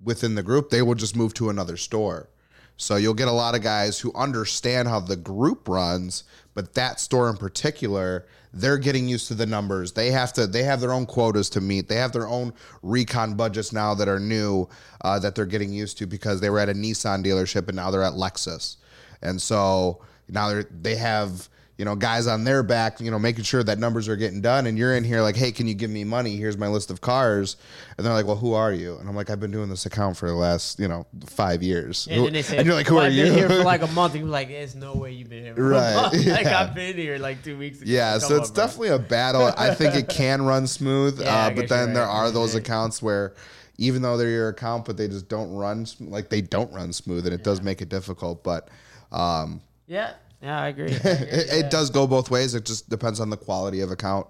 within the group, they will just move to another store. So you'll get a lot of guys who understand how the group runs, but that store in particular, they're getting used to the numbers. They have to. They have their own quotas to meet. They have their own recon budgets now that are new uh, that they're getting used to because they were at a Nissan dealership and now they're at Lexus, and so now they they have you know guys on their back, you know, making sure that numbers are getting done. And you're in here like, hey, can you give me money? Here's my list of cars, and they're like, well, who are you? And I'm like, I've been doing this account for the last you know five years. And Who- then they say, and you're like, who well, are I've you? Been here for like a month. And you're like, there's no way you've been here. For Right, A month. Like yeah. I've been here like two weeks ago. Yeah, Come so it's on, definitely a battle. I think it can run smooth, Yeah, uh, but then you're there are those Yeah. accounts where even though they're your account, but they just don't run like they don't run smooth, and it does make it difficult. But um, Yeah, yeah, I agree. I agree, it, yeah. it does go both ways. It just depends on the quality of account,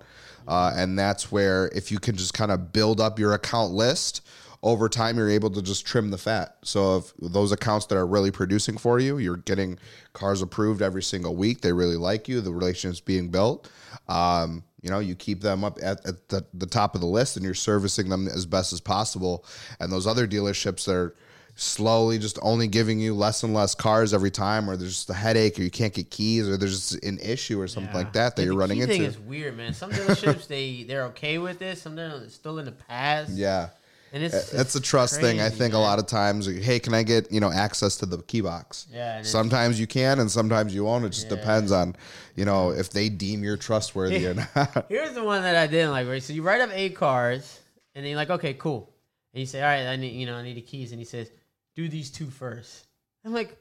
uh, and that's where if you can just kind of build up your account list over time, you're able to just trim the fat. So if those accounts that are really producing for you, you're getting cars approved every single week. They really like you. The relationship's being built. Um, you know, you keep them up at, at the, the top of the list, and you're servicing them as best as possible. And those other dealerships that are slowly just only giving you less and less cars every time, or there's just a headache, or you can't get keys, or there's just an issue or something Yeah. like that that Yeah, you're running into. Thing is weird, man. Some dealerships they they're okay with this. Some they're still in the past. yeah. and it's It's a trust thing. I crazy, think a lot of times, hey, can I get you know access to the key box? Yeah, Sometimes you can, and sometimes you won't. It just Yeah. depends on, you know, if they deem you're trustworthy or not. Here's the one that I didn't like. Right, so you write up eight cars, and then you're like, okay, cool. And you say, all right, I need you know I need the keys, and he says, do these two first. I'm like,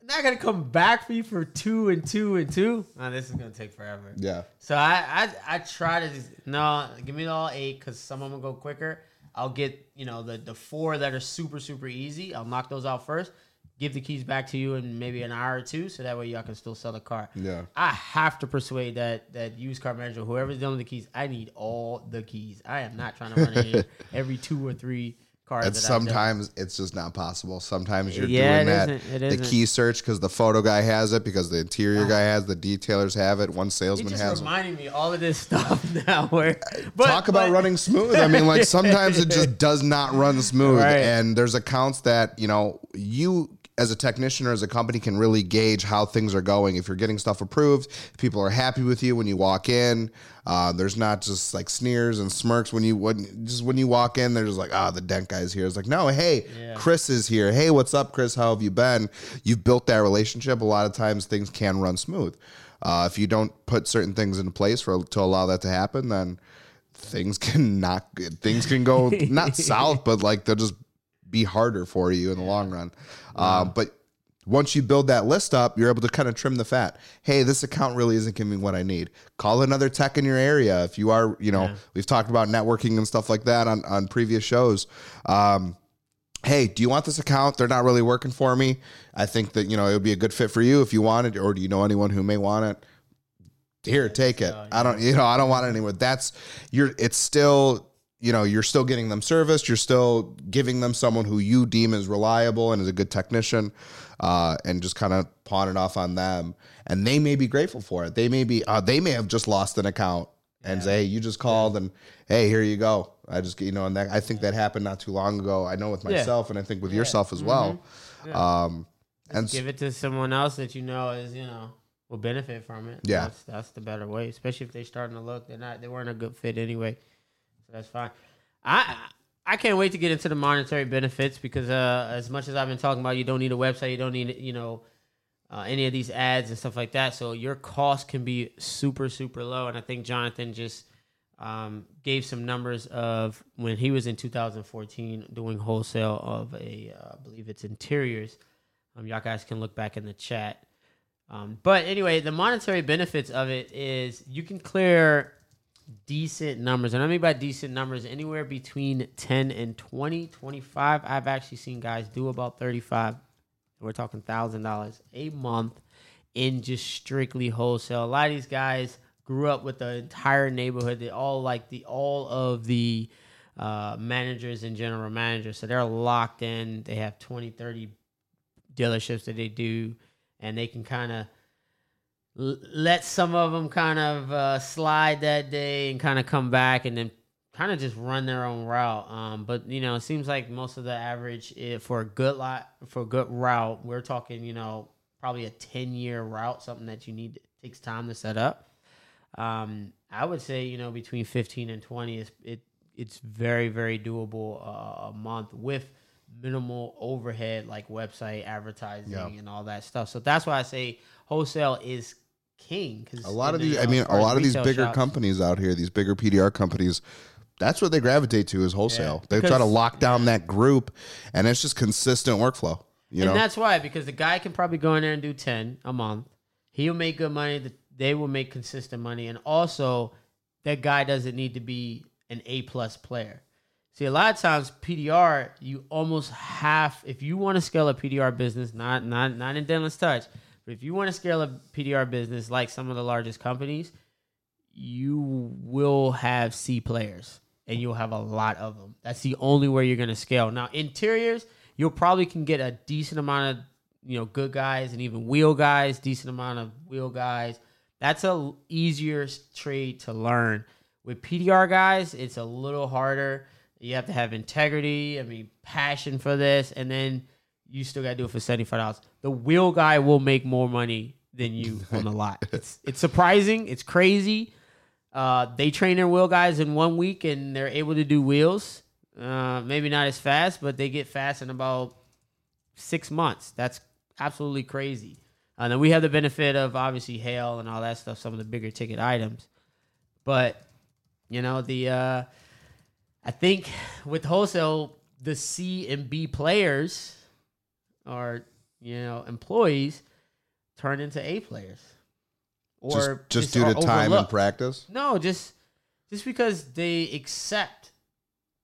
I'm not gonna come back for you for two and two and two. Oh, this is gonna take forever. yeah. So I I, I try to just, no, give me all eight because some of them go quicker. I'll get you know the the four that are super super easy. I'll knock those out first. Give the keys back to you in maybe an hour or two, so that way y'all can still sell the car. Yeah. I have to persuade that that used car manager, whoever's dealing with the keys, I need all the keys. I am not trying to run it in every two or three cars. And that I've done. sometimes it's just not possible. Sometimes you're Yeah, doing it that isn't. It the isn't. key search because the photo guy has it, because the interior guy ah. has, the detailers have it, one You're salesman just has it. reminding me all of this stuff now. Where but, Talk about but- running smooth. I mean, like sometimes it just does not run smooth. Right. And there's accounts that, you know, you as a technician or as a company can really gauge how things are going. If you're getting stuff approved, people are happy with you when you walk in. Uh, there's not just like sneers and smirks when you when just when you walk in. They're just like, ah, the dent guy's here. It's like, no, hey, Yeah. Chris is here. Hey, what's up, Chris? How have you been? You've built that relationship. A lot of times things can run smooth. Uh, if you don't put certain things in place for to allow that to happen, then things can not things can go not south, but like they'll just be harder for you in the long run. Um, but once you build that list up, you're able to kind of trim the fat. Hey, this account really isn't giving me what I need. Call another tech in your area. If you are, you know, we've talked about networking and stuff like that on, on previous shows. Um, hey, do you want this account? They're not really working for me. I think that, you know, it would be a good fit for you if you want it, or do you know anyone who may want it? Here, take it. I don't, you know, I don't want it anywhere. That's you're. It's still, you know, you're still getting them serviced. You're still giving them someone who you deem is reliable and is a good technician, uh, and just kind of pawn it off on them. And they may be grateful for it. They may be, uh, they may have just lost an account and say, "Hey, you just called," and hey, here you go. I just you know, and that I think that happened not too long ago. I know with Yeah. myself, and I think with yourself as well. Um, and give it to someone else that you know is you know will benefit from it. Yeah. that's, that's the better way. Especially if they're starting to look, they're not they weren't a good fit anyway, that's fine. I I can't wait to get into the monetary benefits because uh, as much as I've been talking about, you don't need a website, you don't need you know uh, any of these ads and stuff like that. So your cost can be super super low, and I think Jonathan just um, gave some numbers of when he was in 2014 doing wholesale of a uh, I believe it's interiors. Um, y'all guys can look back in the chat. Um, but anyway, the monetary benefits of it is you can clear decent numbers. And I mean by decent numbers, anywhere between 10 and 20, 25. I've actually seen guys do about 35. We're talking $1,000 a month in just strictly wholesale. A lot of these guys grew up with the entire neighborhood. They all like the all of the uh, managers and general managers. So they're locked in. They have 20, 30 dealerships that they do, and they can kind of l- let some of them kind of uh, slide that day and kind of come back and then kind of just run their own route. Um, but you know, it seems like most of the average eh, for a good lot for a good route, we're talking you know probably a ten year route, something that you need takes time to set up. Um, I would say you know between fifteen and twenty is it it's very very doable uh, a month with minimal overhead like website advertising Yeah. and all that stuff. So that's why I say wholesale is king. Cause a lot of these, I uh, mean, a lot of these bigger shops- companies out here, these bigger PDR companies. That's what they gravitate to is wholesale. Yeah. They try to lock down that group, and it's just consistent workflow. You and know, that's why because the guy can probably go in there and do 10 a month he'll make good money they will make consistent money and also that guy doesn't need to be an a plus player see a lot of times pdr you almost have if you want to scale a pdr business not not not in dentless touch but if you want to scale a pdr business like some of the largest companies you will have c players and you'll have a lot of them. That's the only way you're going to scale. Now interiors you'll probably can get a decent amount of you know good guys and even wheel guys decent amount of wheel guys. That's a easier trade to learn. With pdr guys it's a little harder. You have to have integrity i mean passion for this and then you still got to do it for $75 the wheel guy will make more money than you on the lot it's, it's surprising it's crazy uh, they train their wheel guys in one week and they're able to do wheels. Uh, maybe not as fast, but they get fast in about six months. That's absolutely crazy. And then we have the benefit of obviously hail and all that stuff, some of the bigger ticket items. But you know the uh, I think with wholesale, the C and B players or you know employees turn into A players. just, Or just due are to time and practice. No, just just because they accept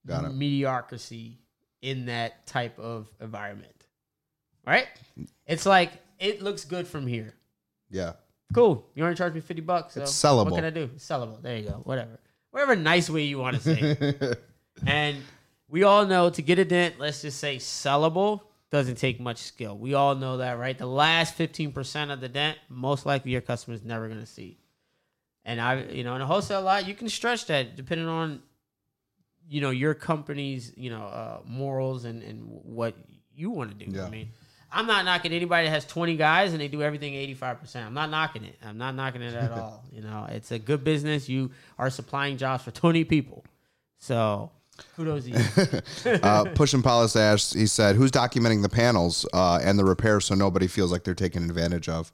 mediocrity in that type of environment. Right? It's like it looks good from here. Yeah, Cool. You want to charge me fifty bucks? So It's sellable. What can I do? It's sellable. There you go. Whatever. Whatever nice way you want to say. and we all know to get a dent, let's just say sellable doesn't take much skill. We all know that, right? The last 15% of the dent, most likely your customer is never going to see. And I, you know, in a wholesale lot, you can stretch that depending on, you know, your company's, you know, uh, morals and, and what you want to do. Yeah. I mean, I'm not knocking anybody that has 20 guys and they do everything 85%. I'm not knocking it. I'm not knocking it at all. You know, it's a good business. You are supplying jobs for 20 people. So kudos uh, Push and Polish, he said, "Who's documenting the panels uh, and the repairs so nobody feels like they're taken advantage of?"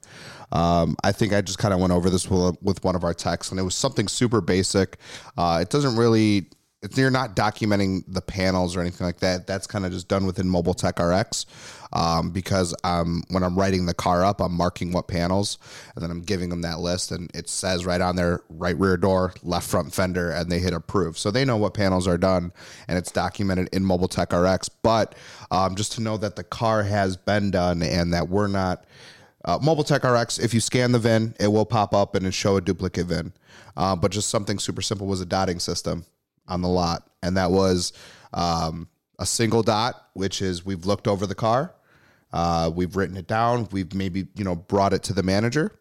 Um, I think I just kind of went over this with, with one of our techs, and it was something super basic. Uh, it doesn't really. It's, you're not documenting the panels or anything like that. That's kind of just done within Mobile Tech RX um, because um, when I'm writing the car up, I'm marking what panels, and then I'm giving them that list, and it says right on there, right rear door, left front fender, and they hit approve, so they know what panels are done, and it's documented in Mobile Tech RX. But um, just to know that the car has been done and that we're not. Uh, Mobile Tech RX, if you scan the VIN, it will pop up and it show a duplicate VIN. Uh, but just something super simple was a dotting system on the lot, and that was um, a single dot, which is we've looked over the car, uh, we've written it down, we've maybe you know brought it to the manager,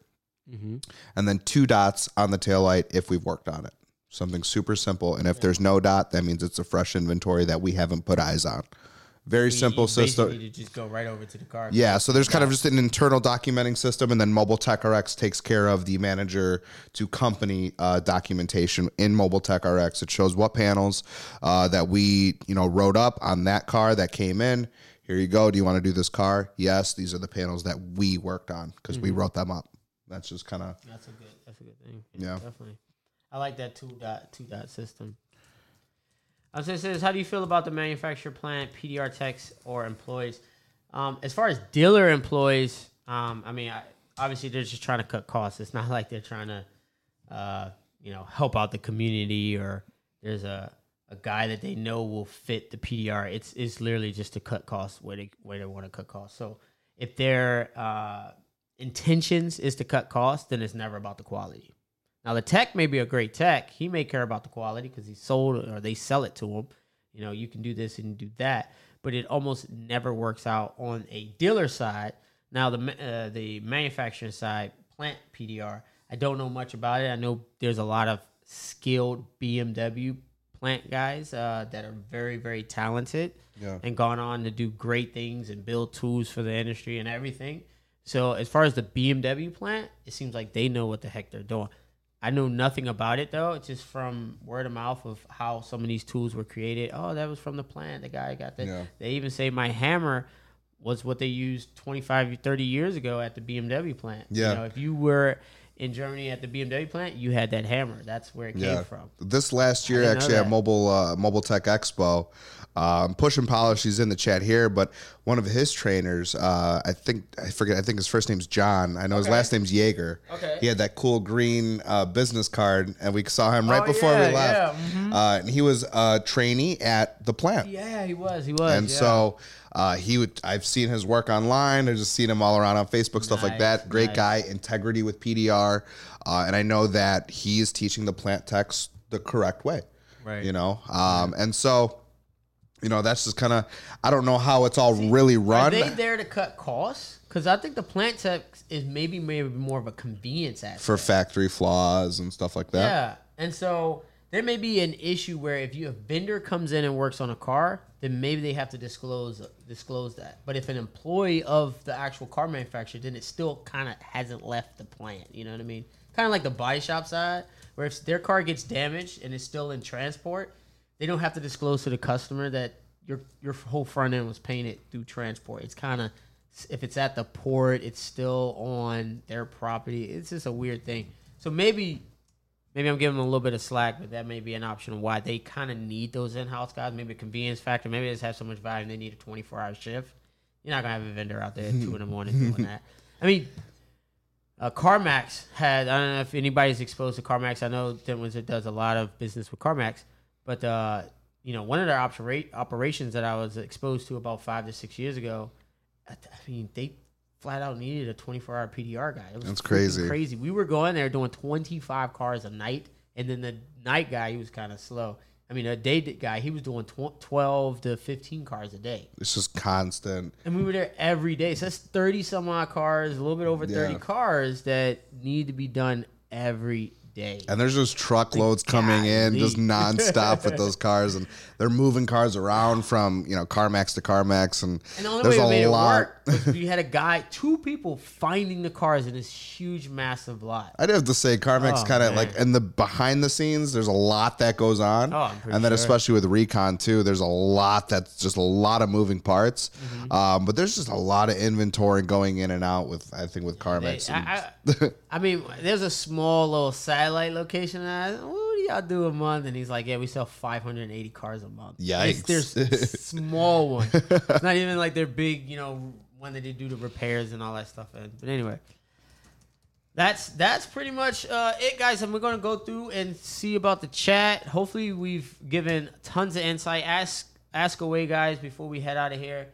mm-hmm. and then two dots on the taillight if we've worked on it. Something super simple. And if there's no dot, that means it's a fresh inventory that we haven't put eyes on. Very simple you system. basically just go right over to the car. Yeah, so there's kind of just an internal documenting system, and then Mobile Tech RX takes care of the manager to company uh, documentation in Mobile Tech RX. It shows what panels uh, that we you know wrote up on that car that came in. Here you go. Do you want to do this car? Yes, these are the panels that we worked on because we wrote them up. That's just kind of That's a good. That's a good thing. Yeah. definitely. I like that two dot two dot system. I was gonna say this. How do you feel about the manufacturer plant, PDR techs, or employees? Um, as far as dealer employees, um, I mean, I, obviously they're just trying to cut costs. It's not like they're trying to, uh, you know, help out the community or there's a, a guy that they know will fit the PDR. It's it's literally just to cut costs where they where they want to cut costs. So if their uh, intentions is to cut costs, then it's never about the quality. Now the tech may be a great tech. He may care about the quality because he sold or they sell it to him. You know, you can do this and do that, but it almost never works out on a dealer side. Now the uh, the manufacturing side, plant PDR. I don't know much about it. I know there's a lot of skilled BMW plant guys uh, that are very very talented Yeah. and gone on to do great things and build tools for the industry and everything. So as far as the BMW plant, it seems like they know what the heck they're doing. I knew nothing about it though. It's just from word of mouth of how some of these tools were created. Oh, that was from the plant. The guy got that. Yeah. They even say my hammer was what they used 25, 30 years ago at the BMW plant. Yeah. You know, if you were in Germany at the BMW plant, you had that hammer. That's where it came Yeah. from. This last year, actually, at. Mobile uh, Mobile Tech Expo, um, Push and Polish, he's in the chat here, but one of his trainers, uh, I think, I forget, I think his first name's John. I know his last name's Jaeger. Okay. He had that cool green uh, business card, and we saw him right Oh, before yeah, we left. yeah, mhm. Uh, and he was a trainee at the plant. Yeah, he was. He was. And yeah. so uh, he would. I've seen his work online. I've just seen him all around on Facebook, stuff like that. Great nice. guy, integrity with PDR, uh, and I know that he is teaching the plant techs the correct way. Right. You know, um, and so you know that's just kind of. I don't know how it's all really Are run. they there to cut costs? Because I think the plant tech is maybe maybe more of a convenience aspect. for factory flaws and stuff like that. yeah, and so there may be an issue where if you a vendor comes in and works on a car, then maybe they have to disclose disclose that. But if an employee of the actual car manufacturer, then it still kind of hasn't left the plant. You know what I mean? Kind of like the body shop side, where if their car gets damaged and it's still in transport, they don't have to disclose to the customer that your your whole front end was painted through transport. It's kind of if it's at the port, it's still on their property. It's just a weird thing. So maybe maybe I'm giving them a little bit of slack, but that may be an option why they kind of need those in-house guys. Maybe a convenience factor. Maybe they just have so much volume they need a 24-hour shift. You're not gonna have a vendor out there at two in the morning doing that. I mean, uh, CarMax had. I don't know if anybody's exposed to CarMax. I know Dent Wizard does a lot of business with CarMax, but uh, you know, one of their opera- operations that I was exposed to about five to six years ago. I mean, they flat out needed a 24-hour PDR guy. It was That's crazy. Crazy. We were going there doing 25 cars a night, and then the night guy he was kind of slow. I mean, a day guy he was doing tw- 12 to 15 cars a day. It's just constant. And we were there every day. So that's 30 some odd cars, a little bit over 30 Yeah. cars that need to be done every day. And there's just truckloads coming in just nonstop with those cars, and they're moving cars around from you know CarMax to CarMax, and, And the only there's way a made it lot. work was we had a guy, two people finding the cars in this huge, massive lot. I'd have to say CarMax Oh, kind of like in the behind the scenes. There's a lot that goes on, Oh, and then sure. especially with Recon too. There's a lot that's just a lot of moving parts. Mm-hmm. Um, but there's just a lot of inventory going in and out with I think with They- CarMax. and- I, I, I mean, there's a small little satellite location. And I, what do y'all do a month? And he's like, yeah, we sell 580 cars a month. Yikes. There's small ones. It's not even like they're big, you know, when they do the repairs and all that stuff. And, but anyway, that's that's pretty much uh, it, guys. And we're gonna go through and see about the chat. Hopefully, we've given tons of insight. Ask ask away, guys, before we head out of here.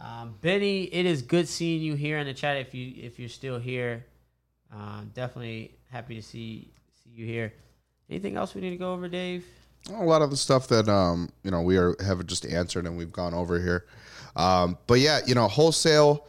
Um, Benny, it is good seeing you here in the chat. If you if you're still here, um, definitely happy to see you here. Anything else we need to go over, Dave? a lot of the stuff that um you know we are have just answered and we've gone over here um but yeah you know wholesale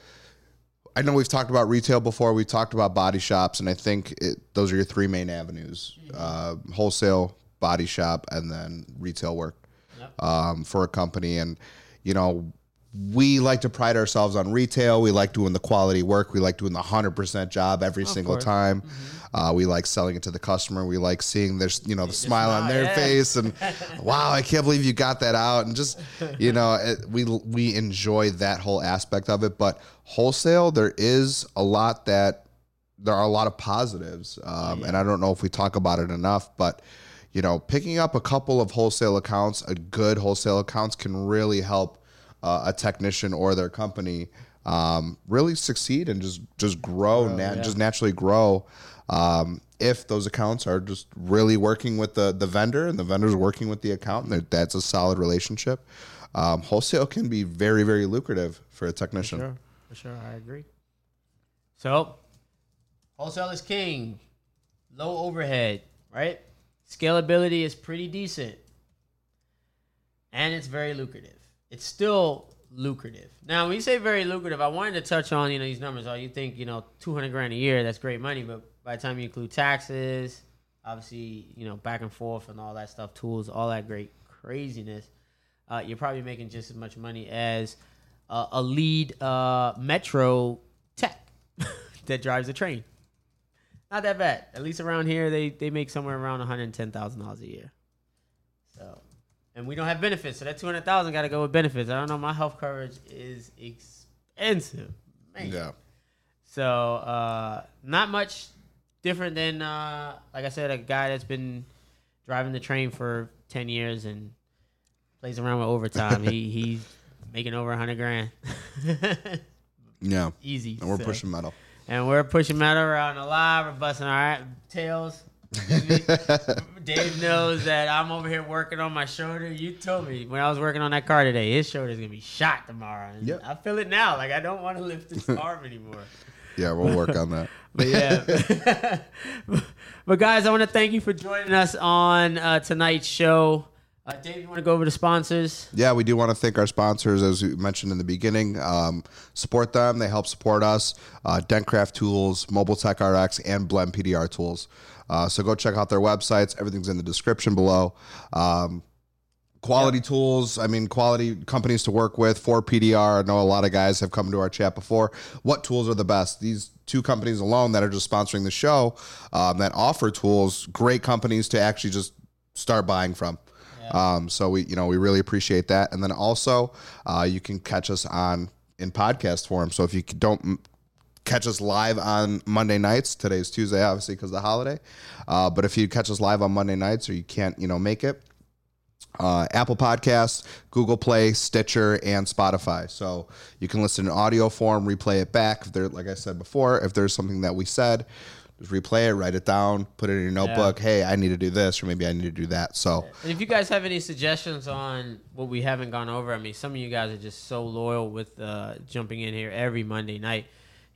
i know we've talked about retail before we talked about body shops and i think it, those are your three main avenues uh wholesale body shop, and then retail work Yep. um, for a company. And, you know, we like to pride ourselves on retail. We like doing the quality work. We like doing the 100% job every single course. time. Uh, we like selling it to the customer. We like seeing their, you know, the smile on their yeah. face and wow, I can't believe you got that out. And just, you know, it, we, we enjoy that whole aspect of it. But wholesale, there is a lot that, there are a lot of positives. Um, And I don't know if we talk about it enough, but, you know, picking up a couple of wholesale accounts, a good wholesale accounts can really help uh, a technician or their company um, really succeed and just just grow, nat- yeah. just naturally grow. Um, if those accounts are just really working with the the vendor and the vendor's working with the account, and that- that's a solid relationship. Um, wholesale can be very very lucrative for a technician. Sure, for sure, I agree. So, wholesale is king. Low overhead, right? Scalability is pretty decent, and it's very lucrative. It's still lucrative. Now, when you say very lucrative, I wanted to touch on you know these numbers. Oh, you think you know two hundred grand a year? That's great money, but by the time you include taxes, obviously you know back and forth and all that stuff, tools, all that great craziness, uh, you're probably making just as much money as uh, a lead uh, metro tech that drives a train. Not that bad. At least around here, they they make somewhere around one hundred ten thousand dollars a year. And we don't have benefits, so that two hundred thousand got to go with benefits. I don't know. My health coverage is expensive, man. Yeah. So, uh, not much different than, uh, like I said, a guy that's been driving the train for 10 years and plays around with overtime. he He's making over a 100 grand. Yeah. Easy. And we're so- pushing metal. And we're pushing metal around a lot. We're busting our tails. Dave knows that I'm over here working on my shoulder. You told me when I was working on that car today, his shoulder's gonna be shot tomorrow. And Yep. I feel it now. Like I don't want to lift this arm anymore. Yeah, we'll work on that. But yeah. but guys, I want to thank you for joining us on uh, tonight's show. Uh, Dave, you want to go over the sponsors? Yeah, we do want to thank our sponsors, as we mentioned in the beginning. Um, support them; they help support us. Uh, Dentcraft Tools, Mobile Tech RX, and Blend PDR Tools. Uh, so go check out their websites. Everything's in the description below. Um, quality tools. I mean, quality companies to work with for PDR. I know a lot of guys have come to our chat before. What tools are the best? These two companies alone that are just sponsoring the show um, that offer tools, great companies to actually just start buying from. Um, so we, you know, we really appreciate that. And then also, uh, you can catch us on in podcast form. So if you don't catch us live on Monday nights, today's Tuesday, obviously because of the holiday. Uh, but if you catch us live on Monday nights or you can't, you know, make it, uh, Apple Podcasts, Google Play, Stitcher, and Spotify. So you can listen in audio form, replay it back. If there, like I said before, if there's something that we said, just replay it, write it down, put it in your notebook. Hey, I need to do this, or maybe I need to do that. So And if you guys have any suggestions on what we haven't gone over, I mean, some of you guys are just so loyal with uh, jumping in here every Monday night.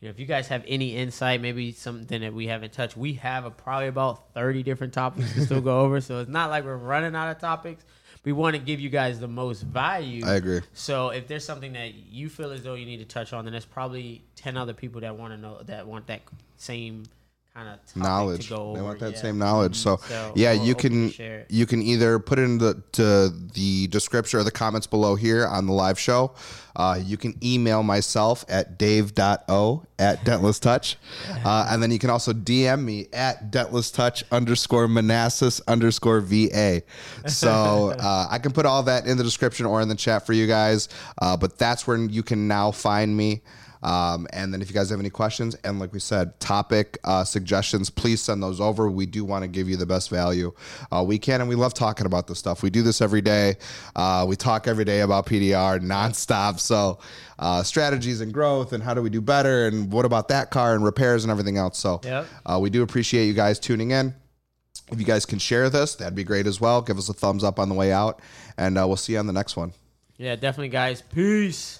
You know, if you guys have any insight, maybe something that we haven't touched, we have a, probably about 30 different topics to still go over. So it's not like we're running out of topics. We want to give you guys the most value. I agree. So if there's something that you feel as though you need to touch on, then there's probably 10 other people that want to know that want that same kind of knowledge. go over. They want that yeah. same knowledge. So, So yeah, you can you can either put it in the to the description or the comments below here on the live show. Uh, you can email myself at dave.o at dentless touch. Uh, and then you can also DM me at dentless touch underscore manassas underscore VA. So uh, I can put all that in the description or in the chat for you guys. Uh, but that's where you can now find me. Um, and then if you guys have any questions and like we said, topic uh, suggestions, please send those over. We do want to give you the best value uh, we can, and we love talking about this stuff. We do this every day. Uh, we talk every day about PDR nonstop. So uh, strategies and growth, and how do we do better, and what about that car and repairs and everything else. So Yep. uh, we do appreciate you guys tuning in. If you guys can share this, that'd be great as well. Give us a thumbs up on the way out, and uh, we'll see you on the next one. Yeah, definitely, guys. Peace.